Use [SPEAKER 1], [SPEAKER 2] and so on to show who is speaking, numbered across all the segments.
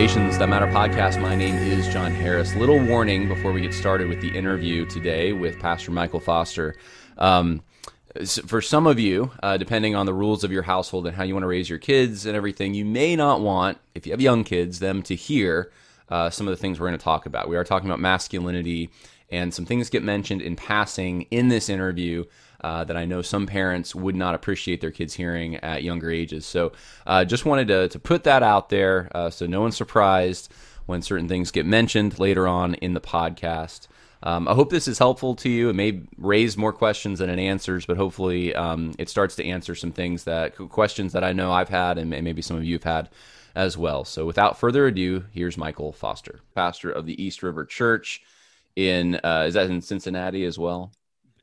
[SPEAKER 1] Conversations That Matter podcast. My name is John Harris. Little warning before we get started with the interview today with Pastor Michael Foster. Um, for some of you, uh, depending on the rules of your household and how you want to raise your kids and everything, you may not want, if you have young kids, them to hear uh, some of the things we're going to talk about. We are talking about masculinity, and some things get mentioned in passing in this interview uh, that I know some parents would not appreciate their kids hearing at younger ages. So uh, just wanted to, to put that out there uh, so no one's surprised when certain things get mentioned later on in the podcast. Um, I hope this is helpful to you. It may raise more questions than it answers, but hopefully um, it starts to answer some things that questions that I know I've had and maybe some of you have had as well. So without further ado, here's Michael Foster, pastor of the East River Church in uh, is that in Cincinnati as well?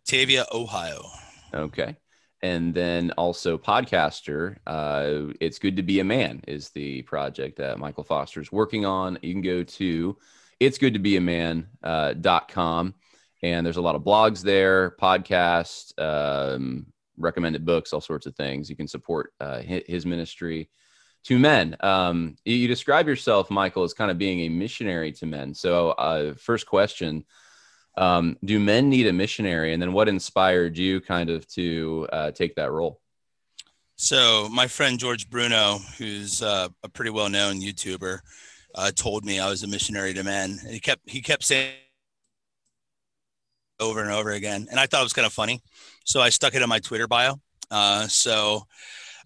[SPEAKER 2] Batavia, Ohio.
[SPEAKER 1] Okay. And then also podcaster. Uh, it's good to be a man is the project that Michael Foster is working on. You can go to it's good to be a man uh, and there's a lot of blogs there, podcasts, um, recommended books, all sorts of things. You can support uh, his ministry to men. Um, you describe yourself, Michael, as kind of being a missionary to men. So, uh, first question um, do men need a missionary? And then what inspired you kind of to uh, take that role?
[SPEAKER 2] So my friend George Bruno, who's uh, a pretty well-known YouTuber, uh, told me I was a missionary to men. And he kept he kept saying over and over again, and I thought it was kind of funny, so I stuck it in my Twitter bio. Uh, so,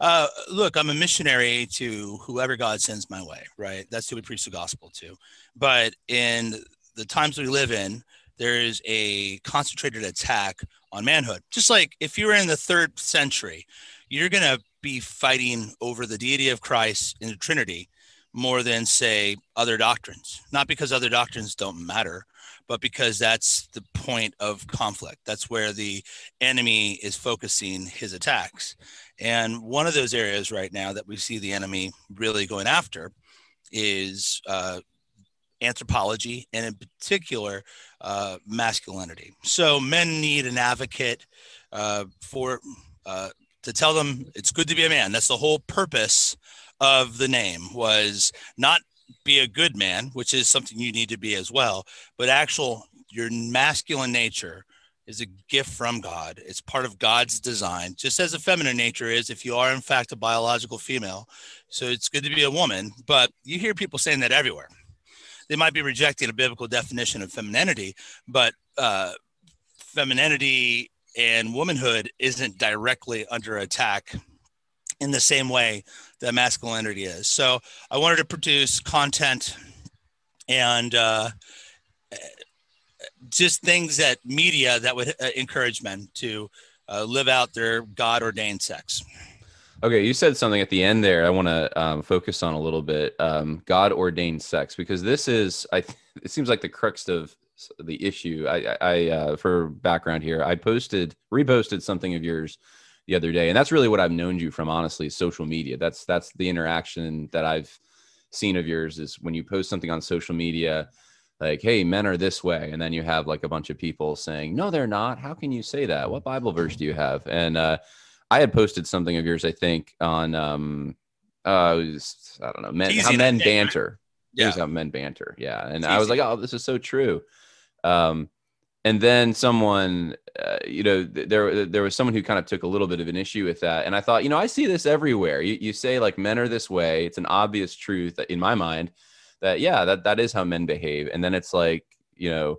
[SPEAKER 2] uh, look, I'm a missionary to whoever God sends my way. Right, that's who we preach the gospel to. But in the times we live in, there is a concentrated attack on manhood. Just like if you were in the third century, you're going to be fighting over the deity of Christ in the Trinity more than, say, other doctrines. Not because other doctrines don't matter, but because that's the point of conflict. That's where the enemy is focusing his attacks. And one of those areas right now that we see the enemy really going after is uh, anthropology and in particular uh, masculinity so men need an advocate uh, for uh, to tell them it's good to be a man that's the whole purpose of the name was not be a good man which is something you need to be as well but actual your masculine nature is a gift from God. It's part of God's design, just as a feminine nature is if you are, in fact, a biological female. So it's good to be a woman, but you hear people saying that everywhere they might be rejecting a biblical definition of femininity, but uh, femininity and womanhood isn't directly under attack in the same way that masculinity is. So I wanted to produce content and uh, just things that media that would uh, encourage men to uh, live out their God ordained sex.
[SPEAKER 1] Okay, you said something at the end there. I want to um, focus on a little bit. Um, God ordained sex, because this is, I. It seems like the crux of the issue. I, I uh, for background here, I posted, reposted something of yours the other day, and that's really what I've known you from. Honestly, social media. That's that's the interaction that I've seen of yours is when you post something on social media like hey men are this way and then you have like a bunch of people saying no they're not how can you say that what bible verse do you have and uh I had posted something of yours, I think, on um uh was, I don't know, men how men banter. Yeah. how men banter. Yeah. And I was like, oh, this is so true. Um and then someone uh, you know there there was someone who kind of took a little bit of an issue with that and i thought you know i see this everywhere you, you say like men are this way it's an obvious truth in my mind that yeah that that is how men behave and then it's like you know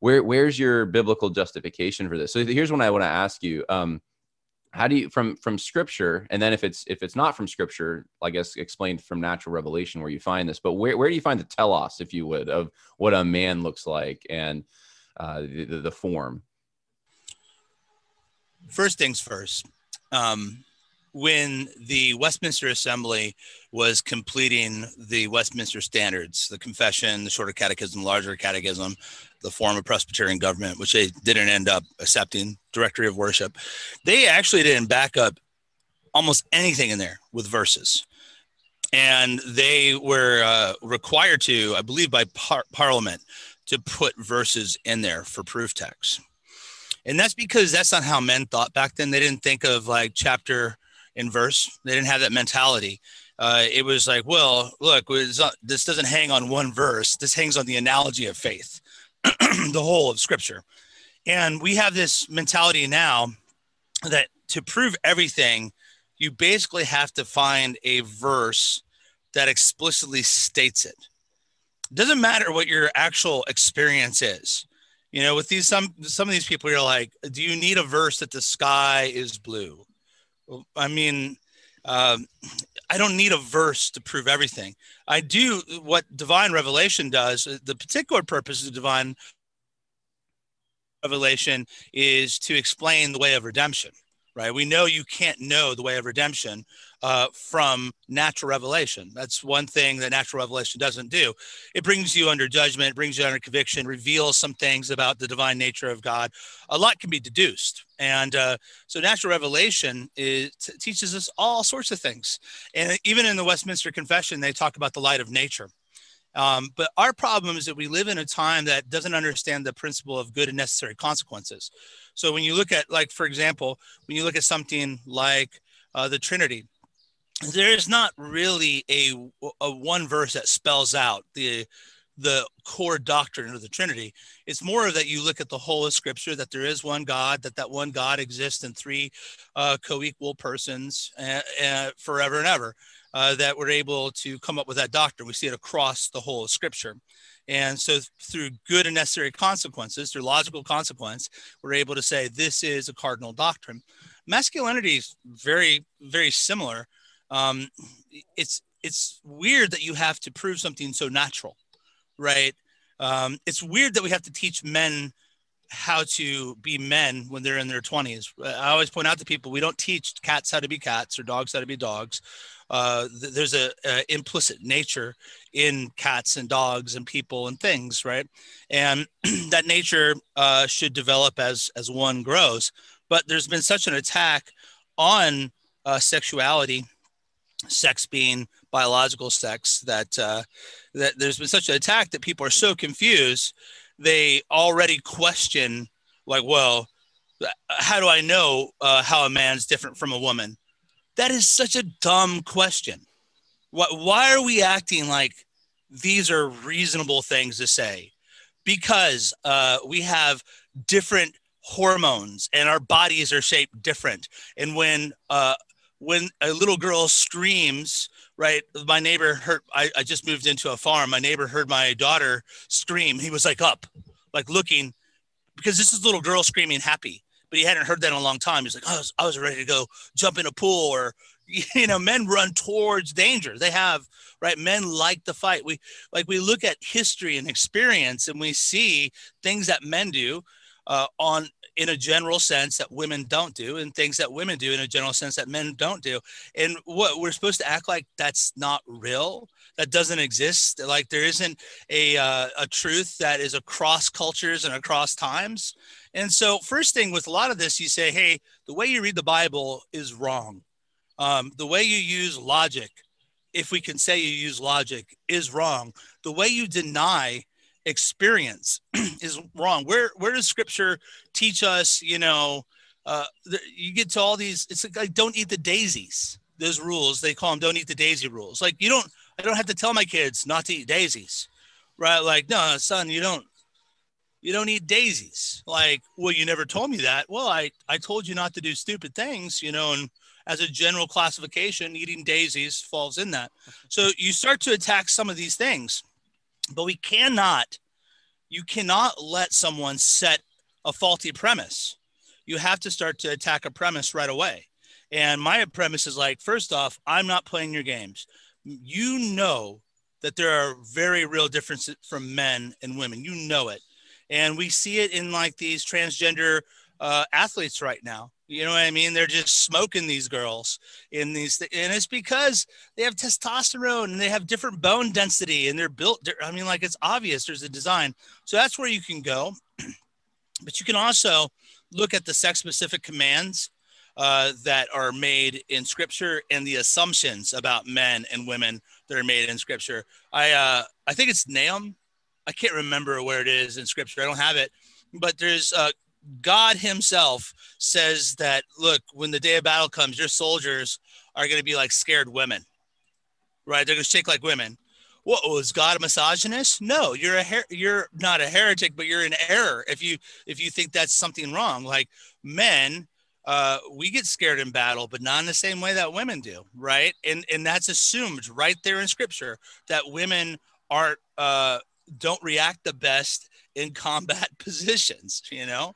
[SPEAKER 1] where where's your biblical justification for this so here's what i want to ask you um how do you from from scripture and then if it's if it's not from scripture i guess explained from natural revelation where you find this but where, where do you find the telos if you would of what a man looks like and uh, the, the form?
[SPEAKER 2] First things first um, when the Westminster Assembly was completing the Westminster Standards, the Confession, the Shorter Catechism, Larger Catechism, the form of Presbyterian government, which they didn't end up accepting, Directory of Worship, they actually didn't back up almost anything in there with verses. And they were uh, required to, I believe, by par- Parliament to put verses in there for proof text. And that's because that's not how men thought back then. They didn't think of like chapter in verse. They didn't have that mentality. uh, it was like, well, look, this doesn't hang on one verse. This hangs on the analogy of faith, the whole of Scripture. And we have this mentality now that to prove everything, you basically have to find a verse that explicitly states it. it doesn't matter what your actual experience is. You know, with these some some of these people, you're like, do you need a verse that the sky is blue? I mean, um, I don't need a verse to prove everything. I do what divine revelation does. The particular purpose of divine revelation is to explain the way of redemption right? We know you can't know the way of redemption uh, from natural revelation. That's one thing that natural revelation doesn't do. It brings you under judgment, brings you under conviction, reveals some things about the divine nature of God. A lot can be deduced. And uh, so natural revelation is, t- teaches us all sorts of things. And even in the Westminster Confession, they talk about the light of nature. Um, but our problem is that we live in a time that doesn't understand the principle of good and necessary consequences. So when you look at, like, for example, when you look at something like uh, the Trinity, there is not really a, a one verse that spells out the the core doctrine of the Trinity. It's more that you look at the whole of Scripture, that there is one God, that that one God exists in three uh, co-equal persons uh, uh, forever and ever uh, that we're able to come up with that doctrine. We see it across the whole of Scripture. And so, through good and necessary consequences, through logical consequence, we're able to say this is a cardinal doctrine. Masculinity is very, very similar. Um, it's it's weird that you have to prove something so natural, right? Um, it's weird that we have to teach men how to be men when they're in their 20s. I always point out to people we don't teach cats how to be cats or dogs how to be dogs uh, th- there's a, a, implicit nature in cats and dogs and people and things, right? And that nature uh, should develop as as one grows. But there's been such an attack on uh, sexuality, sex being biological sex, that uh, that there's been such an attack that people are so confused. They already question, like, well, how do I know uh, how a man's different from a woman? That is such a dumb question. Why, why are we acting like these are reasonable things to say? Because uh, we have different hormones and our bodies are shaped different. And when uh, when a little girl screams, right? My neighbor heard. I, I just moved into a farm. My neighbor heard my daughter scream. He was like up, like looking, because this is a little girl screaming happy but he hadn't heard that in a long time. He's like, oh, I was, I was ready to go jump in a pool or, you know, men run towards danger. They have, right. Men like the fight. We like, we look at history and experience and we see things that men do uh, on in a general sense that women don't do and things that women do in a general sense that men don't do. And what we're supposed to act like that's not real? That doesn't exist? Like there isn't a uh, a truth that is across cultures and across times? And so first thing with a lot of this you say hey the way you read the bible is wrong. Um, the way you use logic if we can say you use logic is wrong. The way you deny experience is wrong. Where where does Scripture teach us? You know, uh, you get to all these. It's like don't eat the daisies. Those rules they call them don't eat the daisy rules. Like you don't. I don't have to tell my kids not to eat daisies, right? Like no, son, you don't. You don't eat daisies. Like, well, you never told me that. Well, I I told you not to do stupid things, you know, and as a general classification, eating daisies falls in that. So you start to attack some of these things but we cannot, you cannot let someone set a faulty premise. You have to start to attack a premise right away. And my premise is like, first off, I'm not playing your games. You know that there are very real differences from men and women. You know it. And we see it in like these transgender uh, athletes right now. You know what I mean? They're just smoking these girls in these, th- and it's because they have testosterone and they have different bone density and they're built. I mean, like it's obvious there's a design. So that's where you can go. but you can also look at the sex specific commands uh, that are made in scripture and the assumptions about men and women that are made in scripture. I, uh, I think it's Nahum. I can't remember where it is in scripture. I don't have it, but there's uh, God Himself says that, look, when the day of battle comes, your soldiers are going to be like scared women. right? They're going to shake like women. What was God a misogynist? No, you're a her- you're not a heretic, but you're in error if you if you think that's something wrong. Like men, uh, we get scared in battle, but not in the same way that women do, right? And and that's assumed right there in Scripture that women aren't uh, don't react the best in combat positions. You know,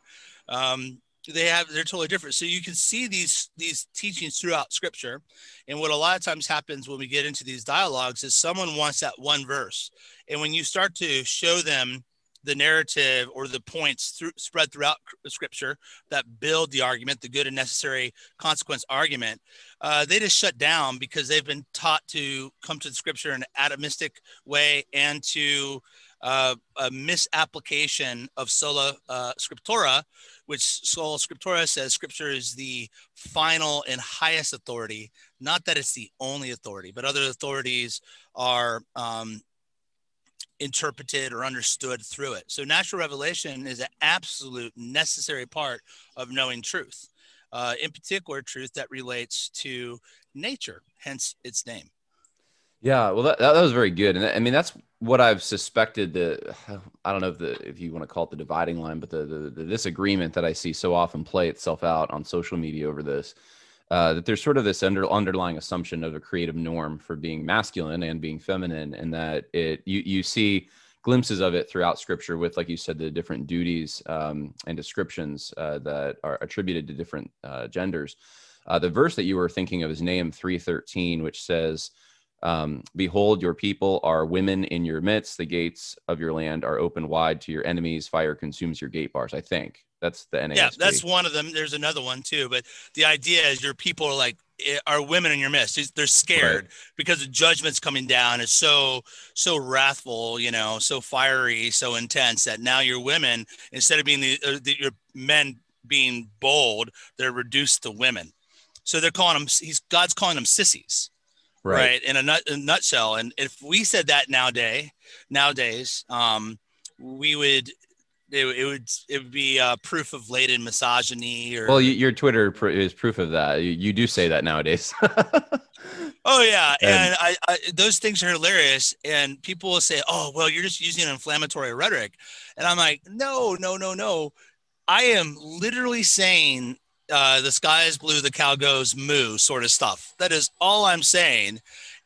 [SPEAKER 2] um, they have they're totally different. So you can see these these teachings throughout scripture. And what a lot of times happens when we get into these dialogues is someone wants that one verse. And when you start to show them the narrative or the points through, spread throughout scripture that build the argument the good and necessary consequence argument uh, they just shut down because they've been taught to come to the scripture in an atomistic way and to uh, a misapplication of sola uh, scriptura, which sola scriptura says scripture is the final and highest authority. Not that it's the only authority, but other authorities are um, interpreted or understood through it. So natural revelation is an absolute necessary part of knowing truth. Uh, in particular, truth that relates to nature, hence its name.
[SPEAKER 1] Yeah, well, that, that was very good, and I mean that's what I've suspected. The I don't know if the if you want to call it the dividing line, but the, the, the disagreement that I see so often play itself out on social media over this. Uh, that there's sort of this under, underlying assumption of a creative norm for being masculine and being feminine, and that it you you see glimpses of it throughout Scripture with, like you said, the different duties um, and descriptions uh, that are attributed to different uh, genders. Uh, the verse that you were thinking of is Nahum three thirteen, which says um, Behold, your people are women in your midst. The gates of your land are open wide to your enemies. Fire consumes your gate bars. I think that's the NASB.
[SPEAKER 2] Yeah, that's one of them. There's another one too. But the idea is your people are like eh, are women in your midst. They're scared right. because the judgment's coming down. It's so so wrathful, you know, so fiery, so intense that now your women, instead of being the, uh, the your men being bold, they're reduced to women. So they're calling them. He's God's calling them sissies right, right in a, nut, a, nutshell. And if we said that nowadays nowadays um, we would it, it, would it would be uh, proof of latent misogyny or
[SPEAKER 1] well your twitter pr- is proof of that. You, you do say that nowadays.
[SPEAKER 2] Oh yeah. And, and I, I, those things are hilarious. And people will say oh well you're just using inflammatory rhetoric. And i'm like no no no no. I am literally saying uh, the sky is blue, the cow goes moo sort of stuff. That is all I'm saying.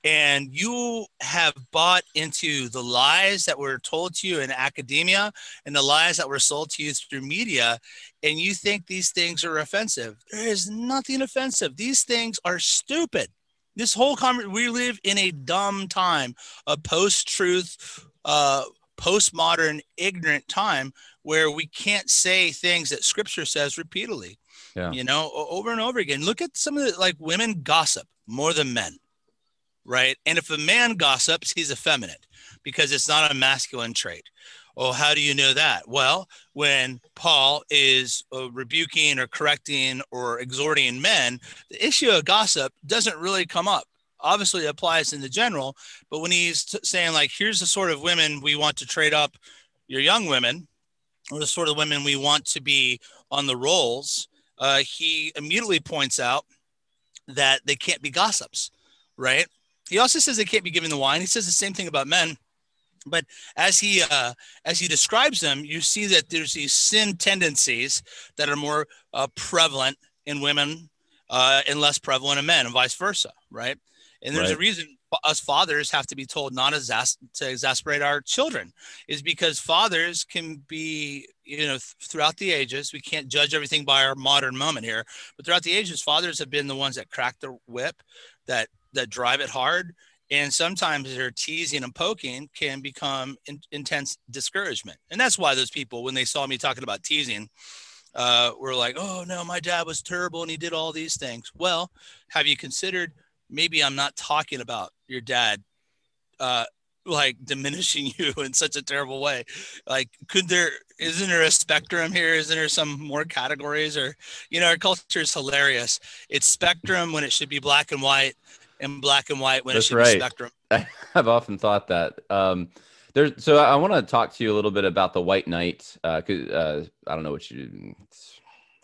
[SPEAKER 2] And you have bought into the lies that were told to you in academia and the lies that were sold to you through media, and you think these things are offensive. There is nothing offensive. These things are stupid. This whole conversation, we live in a dumb time, a post truth, uh, postmodern, ignorant time where we can't say things that scripture says repeatedly yeah. you know, over and over again. Look at some of the like women gossip more than men, right? And if a man gossips, he's effeminate because it's not a masculine trait. Oh, how do you know that? Well, when Paul is uh, rebuking or correcting or exhorting men, the issue of gossip doesn't really come up. Obviously, it applies in the general, but when he's t- saying, like, here's the sort of women we want to trade up your young women, or the sort of women we want to be on the rolls, uh, he immediately points out that they can't be gossips, right? He also says they can't be given the wine. He says the same thing about men. But as he uh, as he describes them, you see that there's these sin tendencies that are more uh, prevalent in women uh, and less prevalent in men, and vice versa, right? And there's right. a reason us fathers have to be told not exas- to exasperate our children is because fathers can be you know th- throughout the ages we can't judge everything by our modern moment here but throughout the ages fathers have been the ones that crack the whip that that drive it hard and sometimes their teasing and poking can become in- intense discouragement. And that's why those people when they saw me talking about teasing uh, were like oh no my dad was terrible and he did all these things. Well have you considered maybe I'm not talking about your dad uh, like diminishing you in such a terrible way. Like, could there isn't there a spectrum here? Isn't there some more categories? Or you know, our culture is hilarious. It's spectrum when it should be black and white, and black and white when That's it should right. be spectrum.
[SPEAKER 1] I've often thought that. Um, there's so I want to talk to you a little bit about the White Knight. Uh, uh, I don't know what you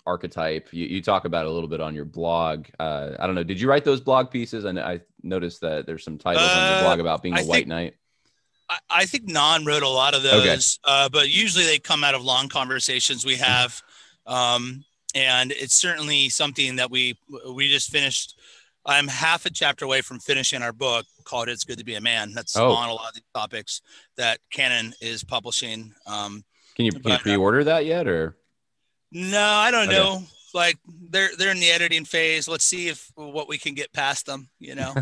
[SPEAKER 1] archetype. You, you talk about a little bit on your blog. Uh, I don't know. Did you write those blog pieces? And I noticed that there's some titles uh, on your blog about being I a think, white knight.
[SPEAKER 2] I, I, think Bnonn wrote a lot of those, okay. uh, but usually they come out of long conversations we have. Um, and it's certainly something that we we just finished. I'm half a chapter away from finishing our book called "It's Good to Be a Man." That's oh. on a lot of the topics that Canon is publishing. Um,
[SPEAKER 1] can you, can you uh, pre-order uh, that yet, or?
[SPEAKER 2] No, I don't okay. know. Like they're they're in the editing phase. Let's see if what we can get past them. You know,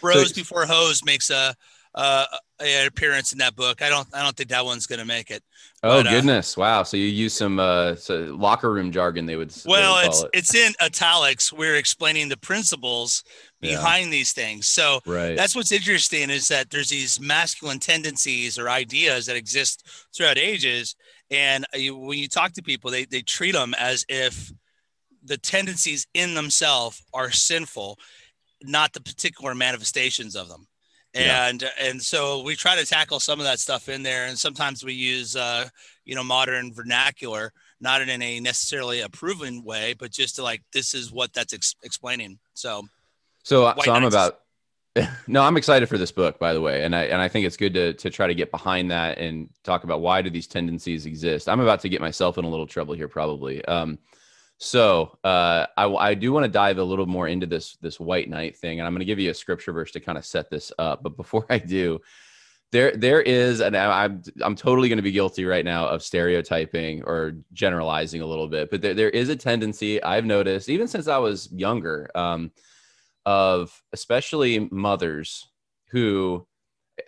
[SPEAKER 2] Bros so, before Hose makes a uh, an appearance in that book. I don't I don't think that one's going to make it.
[SPEAKER 1] Oh but, uh, goodness! Uh, wow. So you use some uh, so locker room jargon. They would.
[SPEAKER 2] Well,
[SPEAKER 1] they
[SPEAKER 2] would it's it. it's in italics. We're explaining the principles behind yeah. these things. So right. that's what's interesting is that there's these masculine tendencies or ideas that exist throughout ages, and you, when you talk to people, they they treat them as if the tendencies in themselves are sinful, not the particular manifestations of them and yeah. and so we try to tackle some of that stuff in there and sometimes we use uh, you know modern vernacular not in a necessarily a proven way but just to like this is what that's ex- explaining. So
[SPEAKER 1] so uh, so i'm about no i'm excited for this book by the way and i and i think it's good to to try to get behind that and talk about why do these tendencies exist. I'm about to get myself in a little trouble here probably. Um so uh, I, I do want to dive a little more into this this white knight thing, and I'm going to give you a scripture verse to kind of set this up. But before I do, there there is, and I'm I'm totally going to be guilty right now of stereotyping or generalizing a little bit, but there, there is a tendency I've noticed even since I was younger, um, of especially mothers who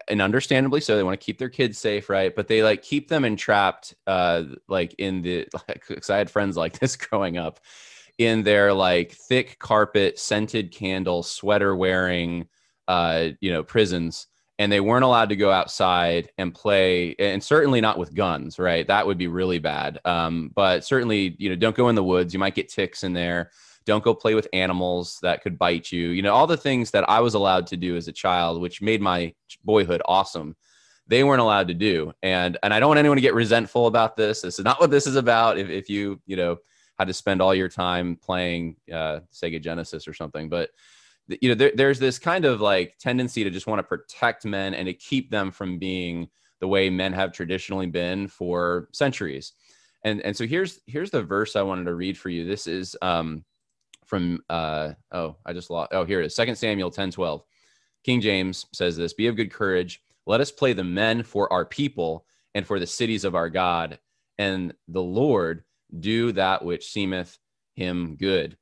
[SPEAKER 1] and understandably so they want to keep their kids safe right? But they like keep them entrapped uh like in the like cause i had friends like this growing up in their like thick carpet scented candle sweater wearing uh you know prisons and they weren't allowed to go outside and play and certainly not with guns right? That would be really bad. Um but certainly you know don't go in the woods. You might get ticks in there don't go play with animals that could bite you. You know all the things that i was allowed to do as a child which made my boyhood awesome they weren't allowed to do. And and i don't want anyone to get resentful about this. This is not what this is about. If, if you you know had to spend all your time playing uh, sega genesis or something. But you know there, there's this kind of like tendency to just want to protect men and to keep them from being the way men have traditionally been for centuries. And and so here's here's the verse i wanted to read for you. This is um from uh oh i just lost oh here it is. Second samuel 10 12 king james says this be of good courage. Let us play the men for our people and for the cities of our god. And the lord do that which seemeth him good.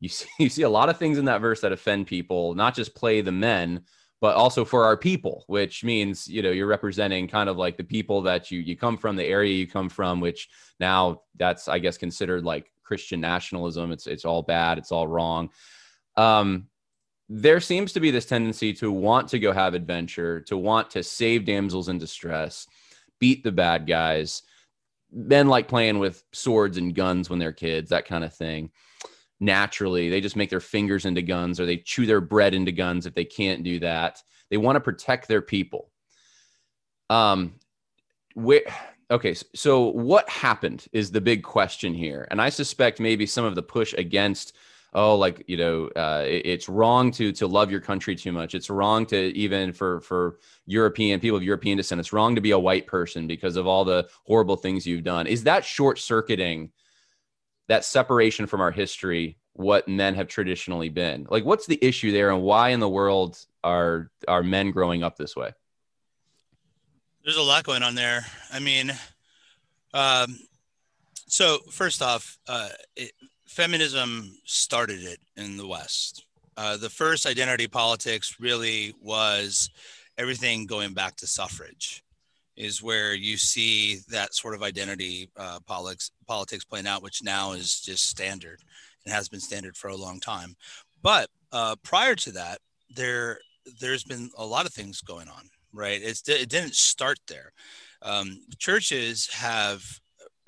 [SPEAKER 1] You see you see a lot of things in that verse that offend people not just play the men but also for our people which means you know you're representing kind of like the people that you you come from the area you come from which now that's i guess considered like Christian nationalism. It's it's all bad. It's all wrong. Um, there seems to be this tendency to want to go have adventure, to want to save damsels in distress, beat the bad guys. Men like playing with swords and guns when they're kids, that kind of thing. Naturally, they just make their fingers into guns or they chew their bread into guns if they can't do that. They want to protect their people. Um, where okay so what happened is the big question here and i suspect maybe some of the push against oh like you know uh, it's wrong to to love your country too much. It's wrong to even for for european people of european descent it's wrong to be a white person because of all the horrible things you've done. Is that short circuiting that separation from our history what men have traditionally been? Like what's the issue there and why in the world are are men growing up this way
[SPEAKER 2] there's a lot going on there. I mean, um, so first off, uh, it, feminism started it in the West. Uh, the first identity politics really was everything going back to suffrage, is where you see that sort of identity uh, politics politics playing out, which now is just standard and has been standard for a long time. But uh, prior to that, there there's been a lot of things going on right? It's, it didn't start there. Um, churches have,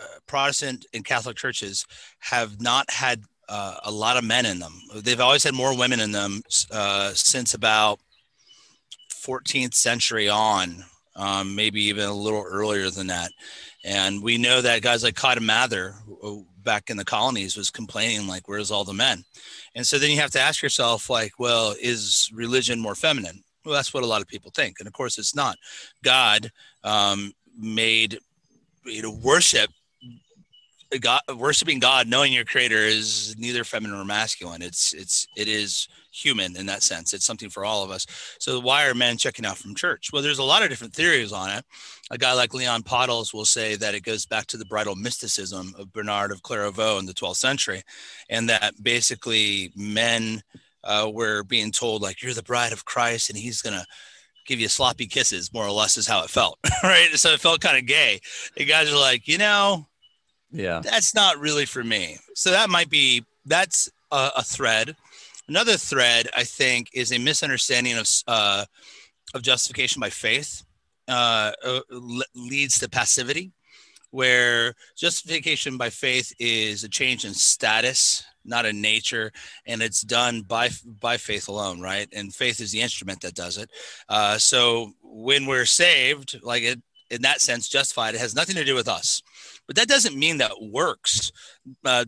[SPEAKER 2] uh, Protestant and Catholic churches have not had uh, a lot of men in them. They've always had more women in them uh, since about 14th century on, um, maybe even a little earlier than that. And we know that guys like Cotton Mather, back in the colonies was complaining like where's all the men and so then you have to ask yourself like well is religion more feminine well that's what a lot of people think and of course it's not god um, made you know worship God, worshiping God, knowing your creator is neither feminine or masculine. It's it's it is human in that sense. It's something for all of us. So why are men checking out from church? Well, there's a lot of different theories on it. A guy like Leon Podles will say that it goes back to the bridal mysticism of Bernard of Clairvaux in the 12th century, and that basically men uh, were being told like you're the bride of Christ and he's gonna give you sloppy kisses, more or less is how it felt, right? So it felt kind of gay. The guys are like, you know,
[SPEAKER 1] yeah,
[SPEAKER 2] that's not really for me. So that might be that's a, a thread. Another thread, I think, is a misunderstanding of uh, of justification by faith uh, uh leads to passivity, where justification by faith is a change in status, not in nature, and it's done by by faith alone, right? And faith is the instrument that does it. Uh, so when we're saved, like it, in that sense, justified, it has nothing to do with us. But that doesn't mean that works uh,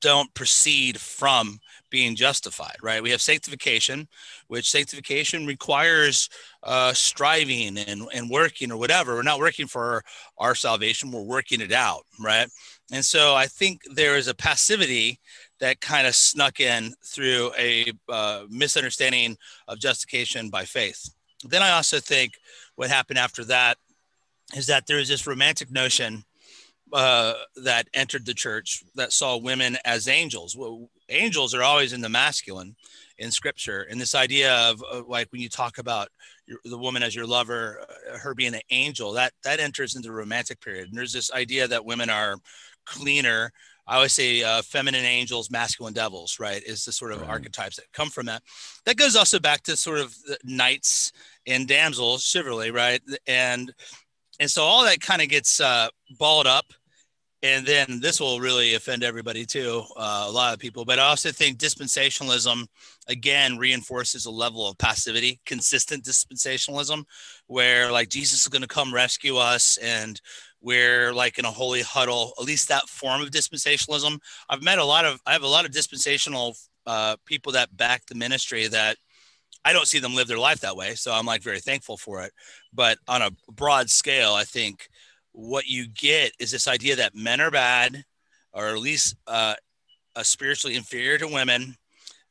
[SPEAKER 2] don't proceed from being justified, right? We have sanctification, which sanctification requires uh, striving and, and working or whatever. We're not working for our salvation, we're working it out, right? And so I think there is a passivity that kind of snuck in through a uh, misunderstanding of justification by faith. Then I also think what happened after that is that there is this romantic notion uh, that entered the church that saw women as angels. Well, angels are always in the masculine in scripture. And this idea of uh, like when you talk about your, the woman as your lover, uh, her being an angel, that that enters into the romantic period. And there's this idea that women are cleaner. I always say uh, feminine angels, masculine devils, right? Is the sort of right. archetypes that come from that. That goes also back to sort of knights and damsels, chivalry, right? And and so all that kind of gets uh, balled up and then this will really offend everybody too uh, a lot of people but i also think dispensationalism again reinforces a level of passivity consistent dispensationalism where like jesus is going to come rescue us and we're like in a holy huddle at least that form of dispensationalism i've met a lot of i have a lot of dispensational uh, people that back the ministry that I don't see them live their life that way. So I'm like very thankful for it. But on a broad scale, I think what you get is this idea that men are bad, or at least uh, spiritually inferior to women.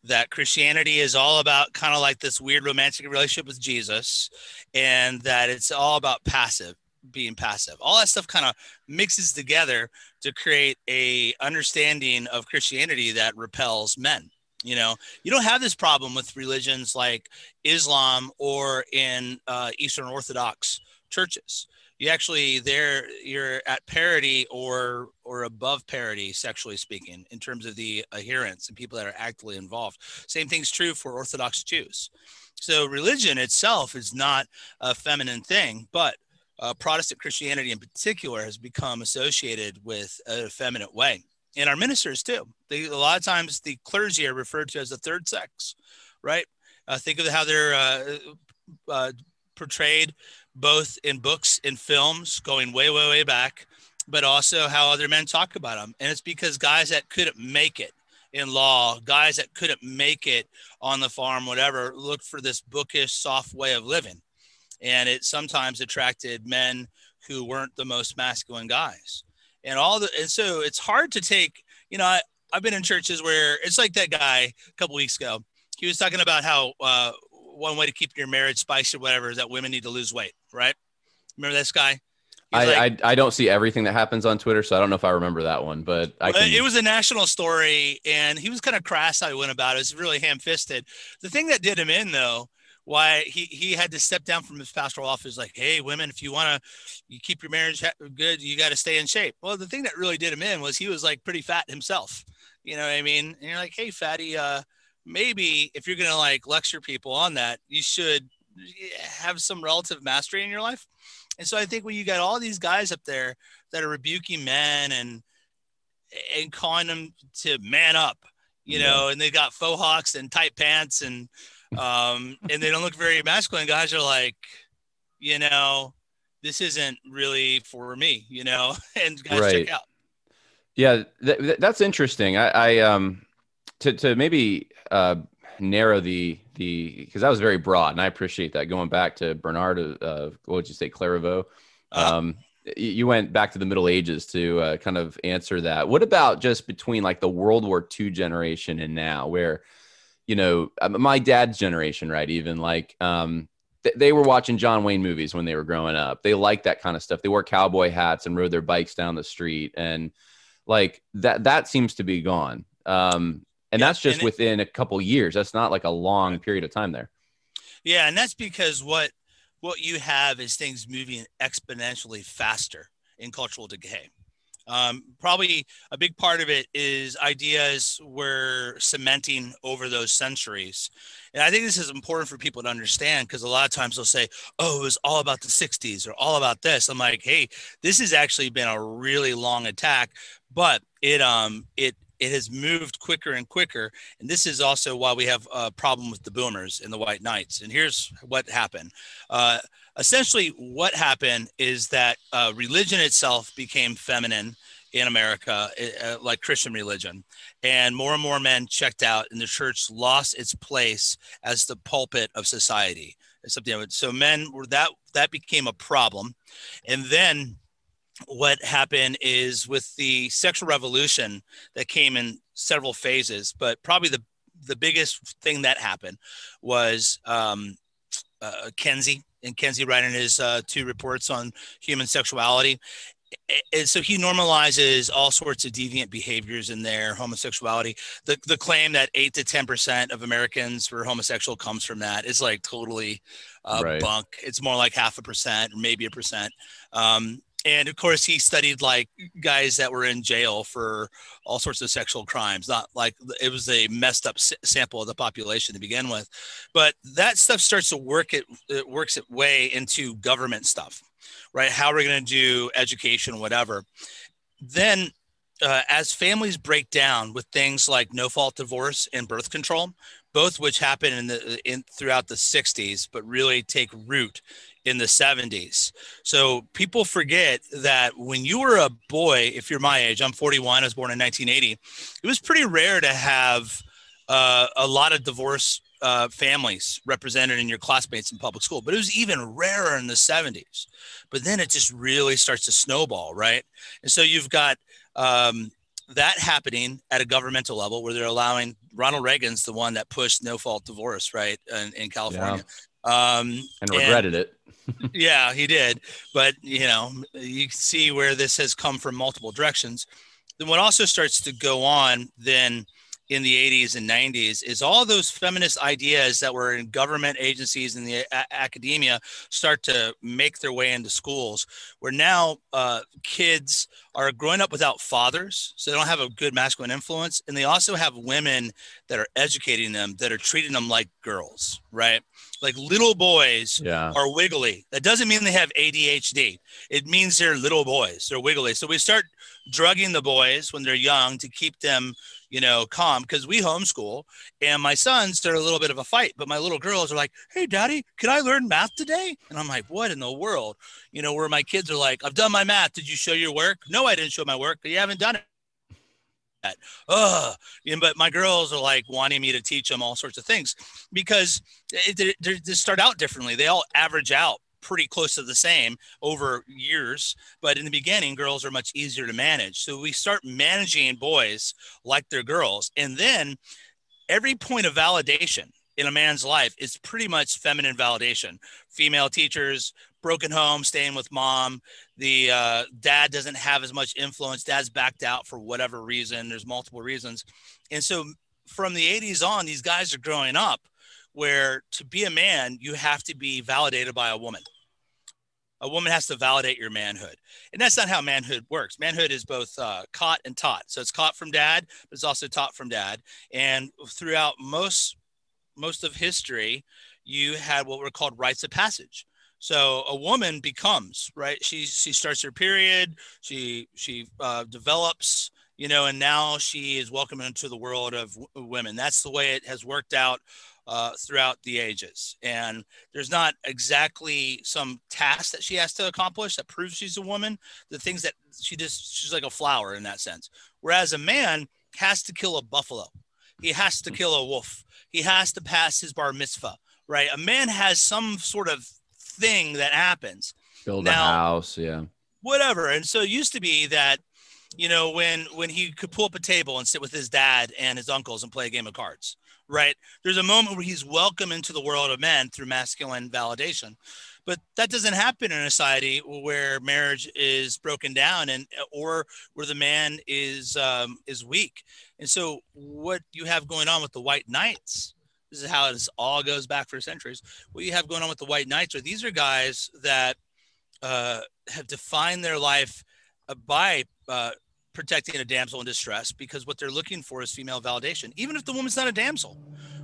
[SPEAKER 2] That Christianity is all about kind of like this weird romantic relationship with Jesus, and that it's all about passive, being passive. All that stuff kind of mixes together to create a understanding of Christianity that repels men you know? You don't have this problem with religions like islam or in uh, eastern orthodox churches. You actually there you're at parity or or above parity sexually speaking in terms of the adherents and people that are actively involved. Same thing's true for orthodox jews. So religion itself is not a feminine thing but uh, protestant christianity in particular has become associated with an effeminate way and our ministers too they, a lot of times the clergy are referred to as the third sex right uh, think of how they're uh, uh portrayed both in books and films going way, way, way back, but also how other men talk about them. And it's because guys that couldn't make it in law, guys that couldn't make it on the farm, whatever, looked for this bookish, soft way of living. And it sometimes attracted men who weren't the most masculine guys. And all the, and so it's hard to take, you know, I, I've been in churches where it's like that guy a couple weeks ago. He was talking about how uh, one way to keep your marriage spicy or whatever is that women need to lose weight, right? Remember this guy?
[SPEAKER 1] I, like, I, I don't see everything that happens on Twitter, so I don't know if I remember that one, but I
[SPEAKER 2] can... It was a national story, and he was kind of crass how he went about it. It was really ham-fisted. The thing that did him in, though, why he, he had to step down from his pastoral office like hey women if you want to you keep your marriage good you got to stay in shape well the thing that really did him in was he was like pretty fat himself you know what i mean and you're like hey fatty uh maybe if you're going to like lecture people on that, you should have some relative mastery in your life. And so I think when you got all these guys up there that are rebuking men and and calling them to man up, you yeah. know, and they got faux hawks and tight pants and um and they don't look very masculine. Guys are like, you know, this isn't really for me, you know, and guys right. check out.
[SPEAKER 1] Yeah, th- that's interesting. I, I um to to maybe uh narrow the the because that was very broad, and I appreciate that. Going back to Bernard, uh, what would you say, Clairvaux? Uh, um, you went back to the Middle Ages to uh, kind of answer that. What about just between like the World War II generation and now, where you know uh, my dad's generation, right? Even like um, th- they were watching John Wayne movies when they were growing up. They liked that kind of stuff. They wore cowboy hats and rode their bikes down the street, and like that that seems to be gone. Um, and yeah, that's just and it, within a couple years. That's not like a long period of time there.
[SPEAKER 2] Yeah, and that's because what what you have is things moving exponentially faster in cultural decay. Um, probably a big part of it is ideas were cementing over those centuries. And I think this is important for people to understand because a lot of times they'll say, oh, it was all about the 60s or all about this. I'm like, hey, this has actually been a really long attack, but it um it it has moved quicker and quicker. And this is also why we have a problem with the boomers and the white knights. And here's what happened. Uh, essentially, what happened is that uh, religion itself became feminine in America, uh, like Christian religion. And more and more men checked out, and the church lost its place as the pulpit of society. Something so men were that that became a problem, and then what happened is with the sexual revolution that came in several phases, but probably the the biggest thing that happened was um, uh, Kinsey and Kinsey writing his uh, two reports on human sexuality. And so he normalizes all sorts of deviant behaviors in there, homosexuality. The, the claim that eight to 10% of Americans were homosexual comes from that is like totally uh, right. bunk. It's more like half a percent or maybe a percent. Um, and of course he studied like guys that were in jail for all sorts of sexual crimes not like it was a messed up sample of the population to begin with. But that stuff starts to work it, it works its way into government stuff right? How are we going to do education whatever. Then uh, as families break down with things like no fault divorce and birth control both which happen in the in throughout the 60s but really take root in the 70s. So people forget that when you were a boy, if you're my age, I'm 41, I was born in 1980, it was pretty rare to have uh, a lot of divorce uh, families represented in your classmates in public school, but it was even rarer in the 70s. But then it just really starts to snowball, right? And so you've got um, that happening at a governmental level where they're allowing Ronald Reagan's the one that pushed no fault divorce, right, in, in California. Yeah.
[SPEAKER 1] Um, and regretted and, it
[SPEAKER 2] yeah, he did. But you know, you can see where this has come from multiple directions. Then what also starts to go on then in the 80s and 90s is all those feminist ideas that were in government agencies and the a- academia start to make their way into schools where now uh, kids are growing up without fathers so they don't have a good masculine influence and they also have women that are educating them that are treating them like girls right? Like little boys yeah. are wiggly. That doesn't mean they have adhd it means they're little boys. They're wiggly. So we start drugging the boys when they're young to keep them you know, calm because we homeschool and my sons are a little bit of a fight, but my little girls are like, Hey daddy, can I learn math today? And I'm like, what in the world? You know, where my kids are like, I've done my math. Did you show your work? No, I didn't show my work, you haven't done it. That. But my girls are like wanting me to teach them all sorts of things because they, they start out differently. They all average out pretty close to the same over years. But in the beginning, girls are much easier to manage. So we start managing boys like they're girls. And then every point of validation in a man's life is pretty much feminine validation. Female teachers, broken home, staying with mom. The uh, dad doesn't have as much influence. Dad's backed out for whatever reason. There's multiple reasons. And so from the 80s on, these guys are growing up where to be a man, you have to be validated by a woman a woman has to validate your manhood. And that's not how manhood works. Manhood is both uh, caught and taught. So it's caught from dad, but it's also taught from dad. And throughout most most of history, you had what were called rites of passage. So a woman becomes right. She she starts her period. She she uh, develops you know, and now she is welcome into the world of w- women. That's the way it has worked out uh, throughout the ages. And there's not exactly some task that she has to accomplish that proves she's a woman. The things that she just, she's like a flower in that sense. Whereas a man has to kill a buffalo, he has to kill a wolf, he has to pass his bar mitzvah, right? A man has some sort of thing that happens.
[SPEAKER 1] Build now, a house, yeah.
[SPEAKER 2] Whatever. And so it used to be that you know when when he could pull up a table and sit with his dad and his uncles and play a game of cards right? There's a moment where he's welcome into the world of men through masculine validation. But that doesn't happen in a society where marriage is broken down and or where the man is um, is weak. And so what you have going on with the white knights, this is how this all goes back for centuries. What you have going on with the white knights are these are guys that uh, have defined their life uh, by uh, protecting a damsel in distress because what they're looking for is female validation even if the woman's not a damsel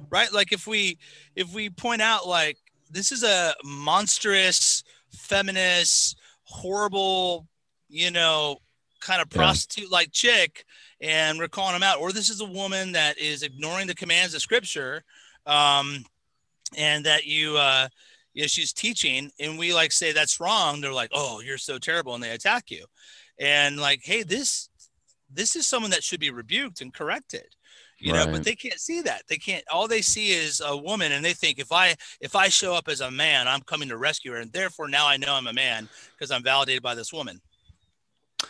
[SPEAKER 2] right? Like if we if we point out like this is a monstrous feminist horrible you know kind of prostitute like chick and we're calling them out or this is a woman that is ignoring the commands of scripture um and that you uh you know she's teaching and we like say that's wrong they're like oh you're so terrible and they attack you. And like hey this this is someone that should be rebuked and corrected you right. know but they can't see that they can't all they see is a woman and they think if i if i show up as a man i'm coming to rescue her and therefore now i know i'm a man because i'm validated by this woman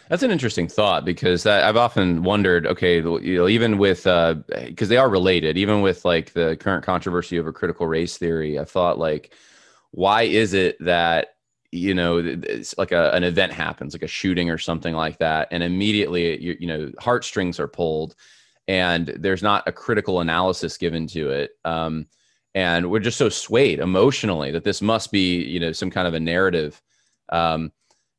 [SPEAKER 1] that's an interesting thought because I've often wondered. Okay, you know, even with because uh, they are related, even with like the current controversy over critical race theory, I thought like, why is it that you know it's like a, an event happens like a shooting or something like that and immediately you, you know heartstrings are pulled and there's not a critical analysis given to it um, and we're just so swayed emotionally that this must be you know some kind of a narrative um,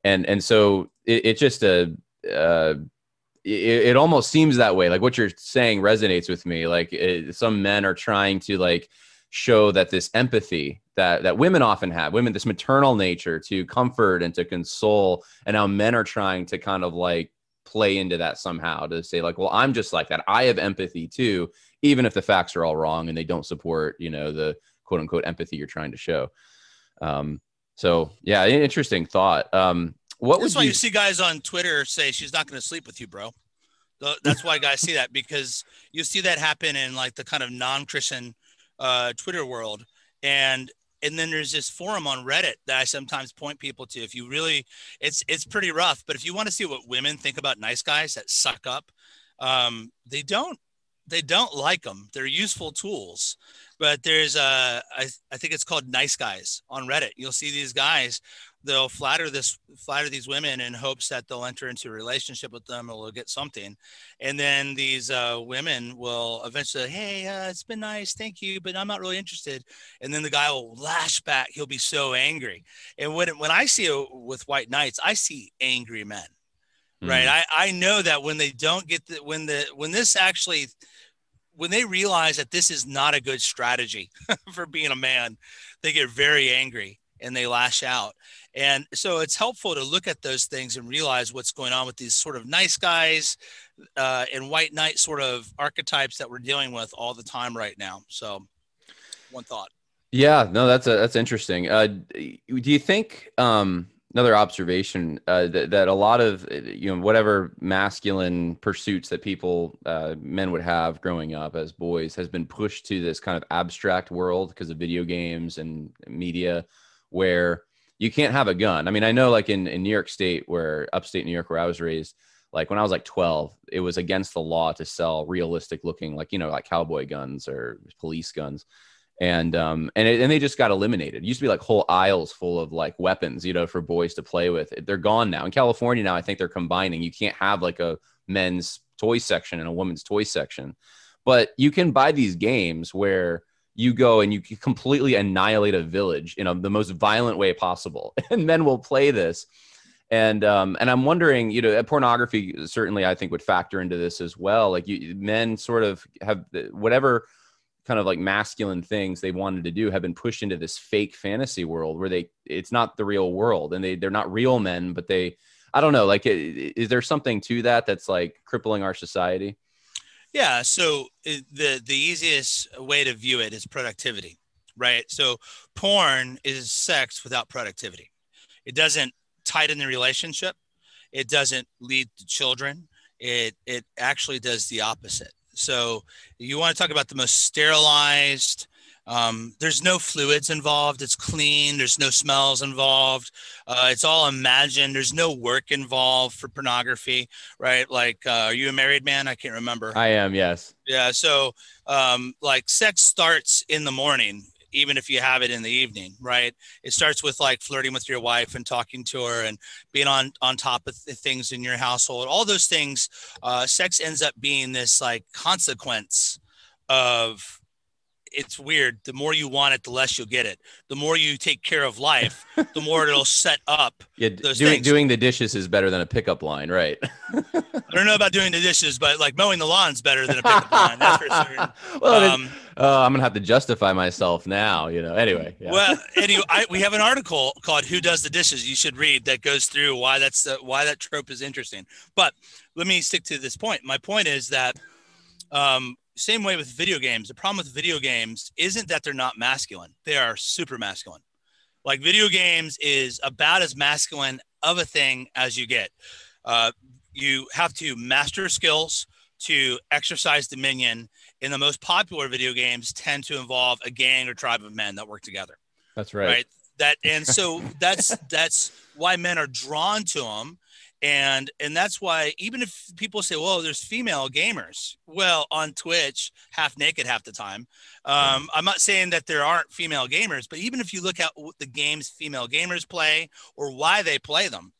[SPEAKER 1] and and so it, it just a uh, uh, it, it, almost seems that way like what you're saying resonates with me like it, some men are trying to like show that this empathy that that women often have women this maternal nature to comfort and to console and how men are trying to kind of like play into that somehow to say like well i'm just like that. I have empathy too even if the facts are all wrong and they don't support you know the quote unquote empathy you're trying to show. Um so yeah interesting thought. Um
[SPEAKER 2] what that's why you-, you see guys on twitter say she's not going to sleep with you bro. That's why guys see that because you see that happen in like the kind of non-christian uh, Twitter world, and and then there's this forum on Reddit that I sometimes point people to. If you really, it's it's pretty rough. But if you want to see what women think about nice guys that suck up, um, they don't they don't like them. They're useful tools. But there's a I, I think it's called nice guys on Reddit. You'll see these guys they'll flatter this flatter these women in hopes that they'll enter into a relationship with them or they'll get something. And then these uh, women will eventually hey uh, it's been nice thank you but i'm not really interested. And then the guy will lash back. He'll be so angry. And when, when i see it with white knights i see angry men mm-hmm. right I, I know that when they don't get the when the when this actually when they realize that this is not a good strategy for being a man they get very angry and they lash out and so it's helpful to look at those things and realize what's going on with these sort of nice guys uh, and white knight sort of archetypes that we're dealing with all the time right now. So, one thought.
[SPEAKER 1] Yeah, no, that's a, that's interesting. Uh, do you think um, another observation uh, that, that a lot of you know whatever masculine pursuits that people uh, men would have growing up as boys has been pushed to this kind of abstract world because of video games and media, where you can't have a gun. I mean, I know like in, in New York State, where upstate New York, where I was raised, like when I was like 12, it was against the law to sell realistic looking, like, you know, like cowboy guns or police guns. And, um, and, it, and they just got eliminated. It used to be like whole aisles full of like weapons, you know, for boys to play with. They're gone now. In California now, I think they're combining. You can't have like a men's toy section and a woman's toy section, but you can buy these games where you go and you completely annihilate a village in a, the most violent way possible, and men will play this. And um, and I'm wondering, you know, pornography certainly I think would factor into this as well. Like you, men sort of have whatever kind of like masculine things they wanted to do have been pushed into this fake fantasy world where they it's not the real world and they they're not real men, but they I don't know. Like, is there something to that that's like crippling our society?
[SPEAKER 2] Yeah. So the the easiest way to view it is productivity, right? So porn is sex without productivity. It doesn't tighten the relationship. It doesn't lead to children. It it actually does the opposite. So you want to talk about the most sterilized, um, there's no fluids involved. It's clean. There's no smells involved. Uh, it's all imagined. There's no work involved for pornography, right? Like, uh, are you a married man? I can't remember.
[SPEAKER 1] I am. Yes.
[SPEAKER 2] Yeah. So, um, like, sex starts in the morning, even if you have it in the evening, right? It starts with like flirting with your wife and talking to her and being on on top of things in your household. All those things. Uh, sex ends up being this like consequence of it's weird. The more you want it, the less you'll get it. The more you take care of life, the more it'll set up.
[SPEAKER 1] Yeah, doing, doing the dishes is better than a pickup line, right?
[SPEAKER 2] I don't know about doing the dishes, but like mowing the lawn's better than a pickup line. That's for certain.
[SPEAKER 1] well, um, uh, I'm gonna have to justify myself now. You know. Anyway.
[SPEAKER 2] Yeah. Well, anyway, I, we have an article called "Who Does the Dishes." You should read that goes through why that's the, why that trope is interesting. But let me stick to this point. My point is that um, same way with video games. The problem with video games isn't that they're not masculine. They are super masculine. Like video games is about as masculine of a thing as you get. Uh, you have to master skills to exercise dominion. In the most popular video games, tend to involve a gang or tribe of men that work together.
[SPEAKER 1] That's right. Right.
[SPEAKER 2] That and so that's that's why men are drawn to them and and that's why even if people say well there's female gamers well on twitch half naked half the time. Um, i'm not saying that there aren't female gamers but even if you look at the games female gamers play or why they play them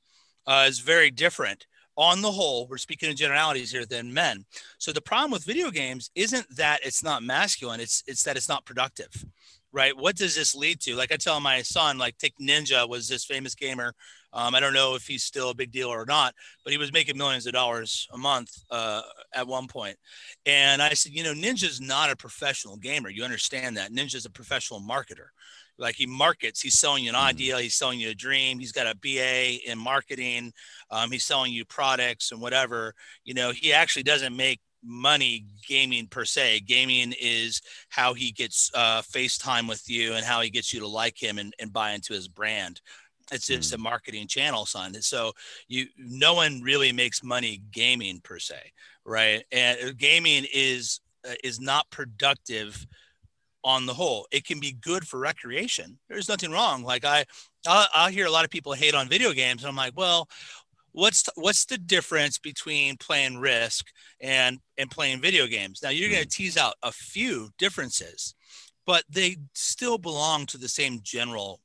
[SPEAKER 2] uh, is very different. On the whole we're speaking in generalities here than men. So the problem with video games isn't that it's not masculine it's it's that it's not productive right? What does this lead to? Like i tell my son like take ninja was this famous gamer um, I don't know if he's still a big deal or not, but he was making millions of dollars a month uh, at one point. And I said, you know, Ninja's not a professional gamer. You understand that. Ninja's a professional marketer. Like he markets, he's selling you an mm-hmm. idea, he's selling you a dream. He's got a BA in marketing. Um, he's selling you products and whatever. You know, he actually doesn't make money gaming per se. Gaming is how he gets uh, FaceTime with you and how he gets you to like him and, and buy into his brand. It's just mm. a marketing channel, son. So you, no one really makes money gaming per se, right? And gaming is uh, is not productive on the whole. It can be good for recreation. There's nothing wrong. Like I, I, I hear a lot of people hate on video games, and I'm like, well, what's what's the difference between playing Risk and and playing video games? Now you're going to mm. tease out a few differences, but they still belong to the same general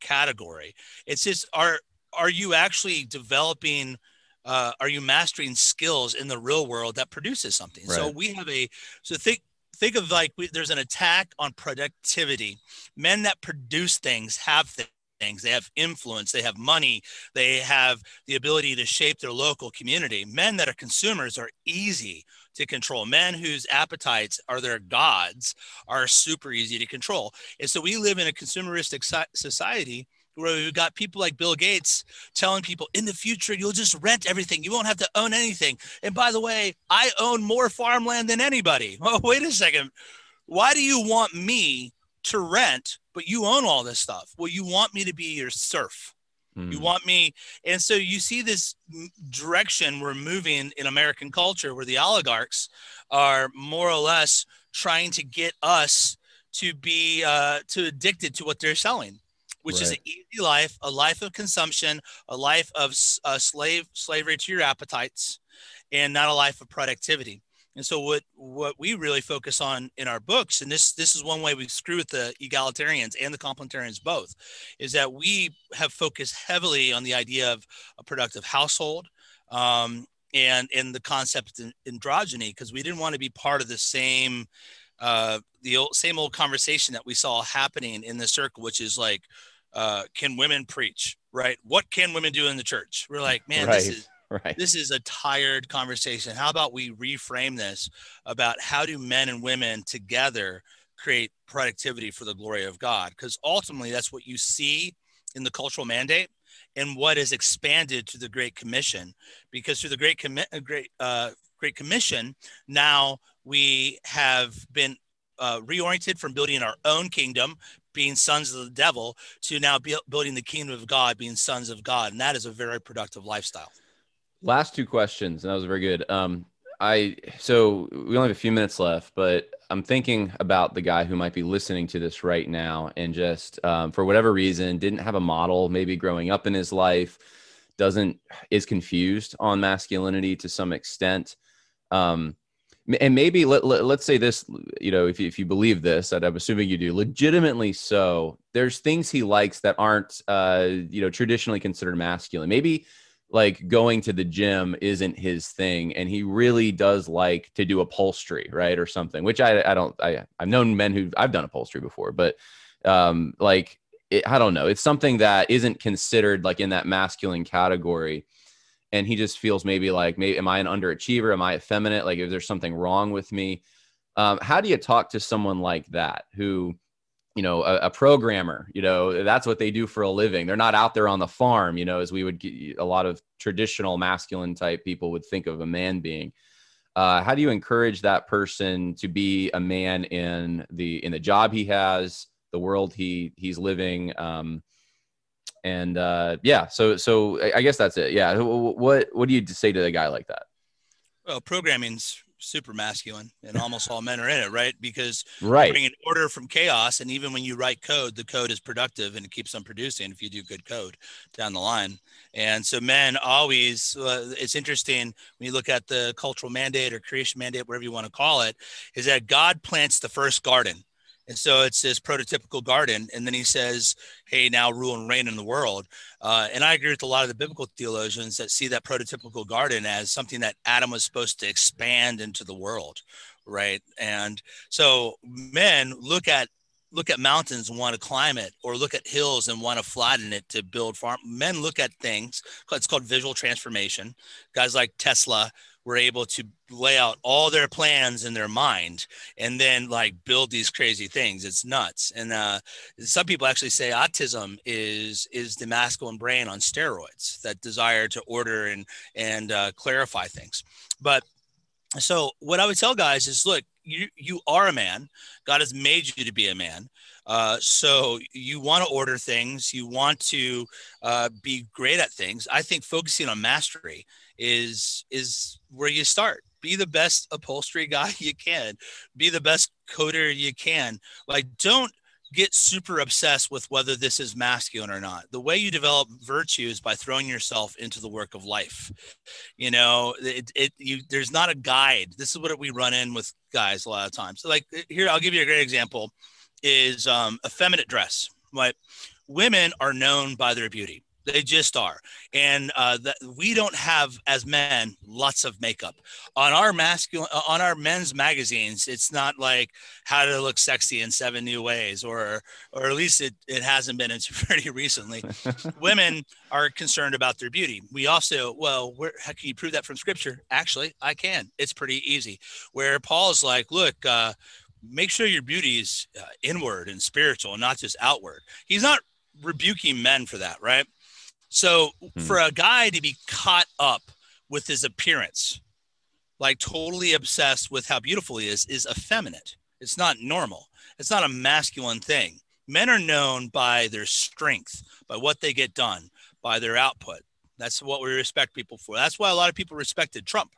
[SPEAKER 2] category. It's just are are you actually developing uh, are you mastering skills in the real world that produces something? Right. So we have a so think think of like we, there's an attack on productivity. Men that produce things have things. They have influence. They have money. They have the ability to shape their local community. Men that are consumers are easy to control. Men whose appetites are their gods are super easy to control. And so we live in a consumeristic society where we've got people like Bill Gates telling people in the future you'll just rent everything. You won't have to own anything. And by the way, I own more farmland than anybody. Oh, wait a second. Why do you want me to rent, but you own all this stuff? Well, you want me to be your serf. Mm. You hmm. want me, and so you see this direction we're moving in American culture, where the oligarchs are more or less trying to get us to be uh, to addicted to what they're selling, which right. is an easy life, a life of consumption, a life of uh, slave slavery to your appetites, and not a life of productivity. And so what what we really focus on in our books, and this this is one way we screw with the egalitarians and the complementarians both, is that we have focused heavily on the idea of a productive household. Um, and in the concept of androgyny because we didn't want to be part of the same uh, the old, same old conversation that we saw happening in the circle, which is like, uh, can women preach? Right? What can women do in the church? We're like, man, right. this is right. this is a tired conversation. How about we reframe this about how do men and women together create productivity for the glory of God? Because ultimately, that's what you see in the cultural mandate and what is expanded to the Great Commission. Because through the Great, Commi- uh, Great, uh, Great Commission, now we have been uh, reoriented from building our own kingdom, being sons of the devil, to now building the kingdom of God, being sons of God. And that is a very productive lifestyle.
[SPEAKER 1] Last two questions, and that was very good. Um, I so we only have a few minutes left, but I'm thinking about the guy who might be listening to this right now, and just um, for whatever reason didn't have a model, maybe growing up in his life, doesn't is confused on masculinity to some extent. Um, and maybe let, let, us say this you know if if you believe this i'm assuming you do legitimately so there's things he likes that aren't uh you know traditionally considered masculine maybe like going to the gym isn't his thing and he really does like to do upholstery right or something which i i don't i i've known men who i've done upholstery before but um like it, i don't know it's something that isn't considered like in that masculine category and he just feels maybe like maybe am i an underachiever? Am i effeminate? Like if there's something wrong with me? Um, how do you talk to someone like that who you know a, a, programmer you know that's what they do for a living. They're not out there on the farm you know as we would a lot of traditional masculine type people would think of a man being. Uh, how do you encourage that person to be a man in the in the job he has the world he he's living um, and uh, yeah so so i guess that's it. Yeah what what do you say to a guy like that?
[SPEAKER 2] Well programming's super masculine and almost all men are in it right? Because
[SPEAKER 1] right.
[SPEAKER 2] bringing order from chaos and even when you write code the code is productive and it keeps on producing if you do good code down the line. And so men always uh, it's interesting when you look at the cultural mandate or creation mandate whatever you want to call it is that god plants the first garden and so it's this prototypical garden. And then he says, hey, now rule and reign in the world. Uh, and I agree with a lot of the biblical theologians that see that prototypical garden as something that Adam was supposed to expand into the world. Right. And so men look at look at mountains and want to climb it or look at hills and want to flatten it to build farm men look at things it's called visual transformation guys like tesla were able to lay out all their plans in their mind and then like build these crazy things. It's nuts. And uh, some people actually say autism is is the masculine brain on steroids that desire to order and and uh, clarify things. But so what i would tell guys is look you you are a man. God has made you to be a man. Uh, so you want to order things. You want to uh, be great at things. I think focusing on mastery is is where you start. Be the best upholstery guy you can. Be the best coder you can. Like don't get super obsessed with whether this is masculine or not. The way you develop virtue is by throwing yourself into the work of life. You know it, it you there's not a guide. This is what we run in with guys a lot of times. So like here i'll give you a great example is um, effeminate dress right? Women are known by their beauty they just are. And uh, we don't have as men lots of makeup on our masculine uh, on our men's magazines. It's not like how to look sexy in seven new ways, or or at least it, it hasn't been until pretty recently. Women are concerned about their beauty. We also well, where how can you prove that from scripture? Actually, I can. It's pretty easy. Where Paul's like, look. Uh, make sure your beauty is uh, inward and spiritual not just outward. He's not rebuking men for that, right? So hmm. for a guy to be caught up with his appearance, like totally obsessed with how beautiful he is, is effeminate. It's not normal. It's not a masculine thing. Men are known by their strength, by what they get done, by their output. That's what we respect people for. That's why a lot of people respected Trump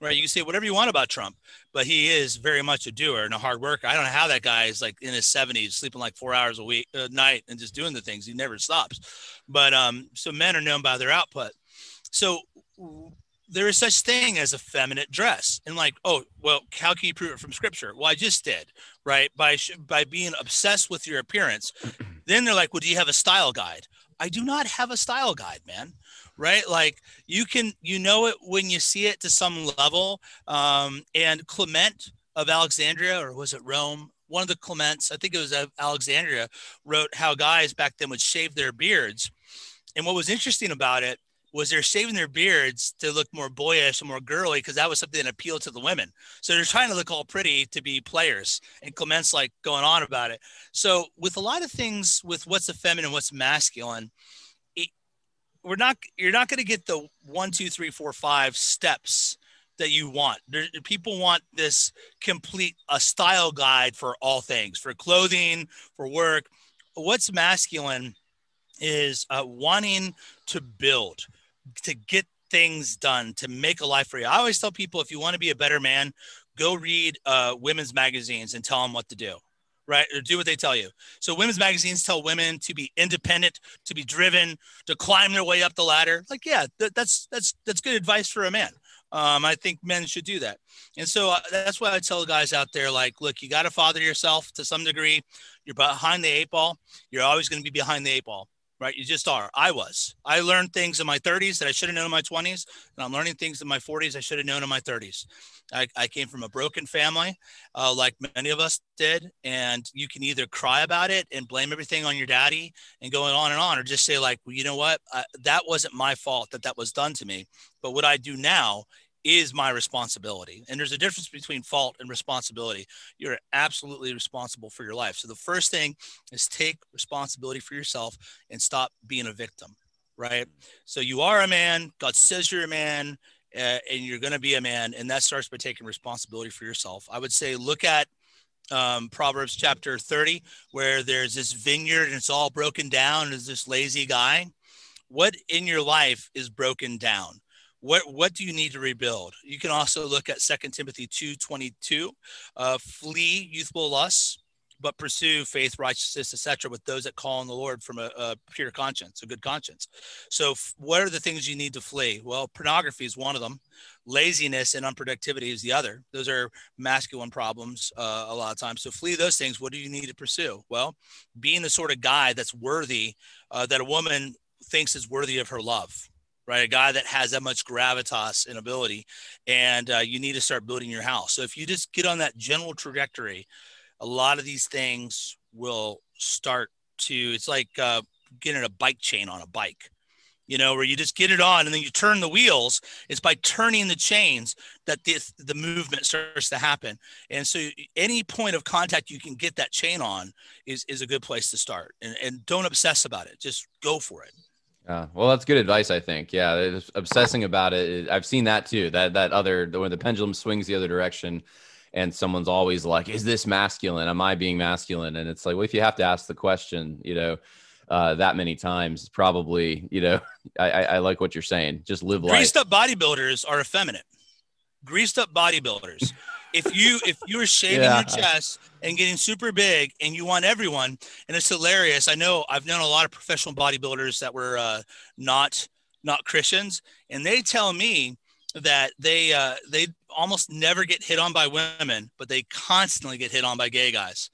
[SPEAKER 2] right? You can say whatever you want about Trump, but he is very much a doer and a hard worker. I don't know how that guy is like in his 70s, sleeping like four hours a week, a uh, night, and just doing the things. He never stops. But um, so men are known by their output. So there is such thing as a feminine dress, and like, oh, well, how can you prove it from Scripture? Well, I just did, right? By by being obsessed with your appearance. then they're like, well, do you have a style guide? I do not have a style guide, man right? Like you can, you know it when you see it to some level. Um, and Clement of Alexandria, or was it Rome? One of the Clements, I think it was Alexandria, wrote how guys back then would shave their beards. And what was interesting about it was they're shaving their beards to look more boyish and more girly because that was something that appealed to the women. So they're trying to look all pretty to be players. And Clement's like going on about it. So with a lot of things with what's feminine, what's masculine, we're not you're not going to get the one two three four five steps that you want there, people want this complete a style guide for all things for clothing for work what's masculine is uh, wanting to build to get things done to make a life for you i always tell people if you want to be a better man go read uh, women's magazines and tell them what to do right? Or do what they tell you. So women's magazines tell women to be independent, to be driven, to climb their way up the ladder. Like, yeah, th- that's that's that's good advice for a man. Um, I think men should do that. And so uh, that's why I tell guys out there, like, look, you got to father yourself to some degree. You're behind the eight ball. You're always going to be behind the eight ball right? You just are. I was. I learned things in my 30s that I should have known in my 20s, and I'm learning things in my 40s I should have known in my 30s. I, I came from a broken family, uh, like many of us did, and you can either cry about it and blame everything on your daddy and going on and on, or just say like, well, you know what, I, that wasn't my fault that that was done to me. But what I do now is my responsibility. And there's a difference between fault and responsibility. You're absolutely responsible for your life. So the first thing is take responsibility for yourself and stop being a victim, right? So you are a man, God says you're a man, uh, and you're going to be a man. And that starts by taking responsibility for yourself. I would say look at um, Proverbs chapter 30, where there's this vineyard and it's all broken down. There's this lazy guy. What in your life is broken down? What what do you need to rebuild? You can also look at 2 timothy 2 22 uh, flee youthful lusts but pursue faith righteousness etc with those that call on the lord from a, a pure conscience a good conscience. So f- what are the things you need to flee? Well pornography is one of them. Laziness and unproductivity is the other. Those are masculine problems uh, a lot of times. So flee those things. What do you need to pursue? Well being the sort of guy that's worthy uh, that a woman thinks is worthy of her love right? A guy that has that much gravitas and ability, and uh, you need to start building your house. So if you just get on that general trajectory, a lot of these things will start to. It's like uh, getting a bike chain on a bike. You know, where you just get it on and then you turn the wheels. It's by turning the chains that this, the movement starts to happen. And so, any point of contact you can get that chain on is, is a good place to start. And, and don't obsess about it. Just go for it.
[SPEAKER 1] Yeah, well, that's good advice. I think. Yeah, obsessing about it. I've seen that too. That that other when the pendulum swings the other direction, and someone's always like, "Is this masculine? Am I being masculine?" And it's like, well, if you have to ask the question, you know, uh, that many times, probably, you know, I, I, I like what you're saying. Just live life.
[SPEAKER 2] Greased up bodybuilders are effeminate. Greased up bodybuilders if you if you are shaving yeah. your chest and getting super big and you want everyone and it's hilarious i know i've known a lot of professional bodybuilders that were uh, not not christians and they tell me that they uh, they almost never get hit on by women but they constantly get hit on by gay guys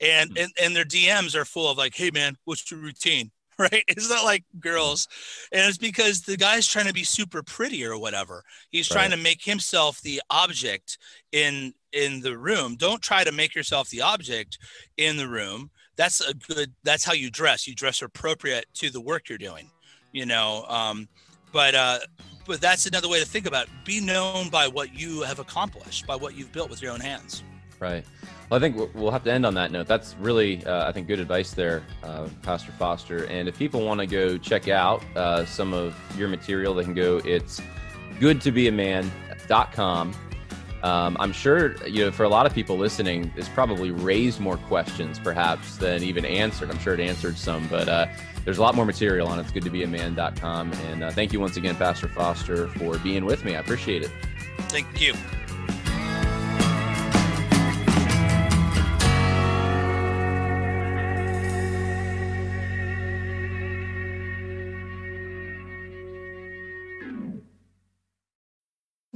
[SPEAKER 2] and, mm-hmm. and and their dms are full of like hey man what's your routine right? It's not like girls. And it's because the guy's trying to be super pretty or whatever. He's right. trying to make himself the object in in the room. Don't try to make yourself the object in the room. That's a good that's how you dress. You dress appropriate to the work you're doing, you know. Um, but uh but that's another way to think about it. Be known by what you have accomplished, by what you've built with your own hands.
[SPEAKER 1] Right. Well, I think we'll have to end on that note. That's really, uh, I think, good advice there, uh, Pastor Foster. And if people want to go check out uh, some of your material, they can go. It's goodtobeaman.com. Um, I'm sure, you know, for a lot of people listening, it's probably raised more questions, perhaps, than even answered. I'm sure it answered some, but uh, there's a lot more material on it. It's goodtobeaman.com. And uh, thank you once again, Pastor Foster, for being with me. I appreciate it.
[SPEAKER 2] Thank you.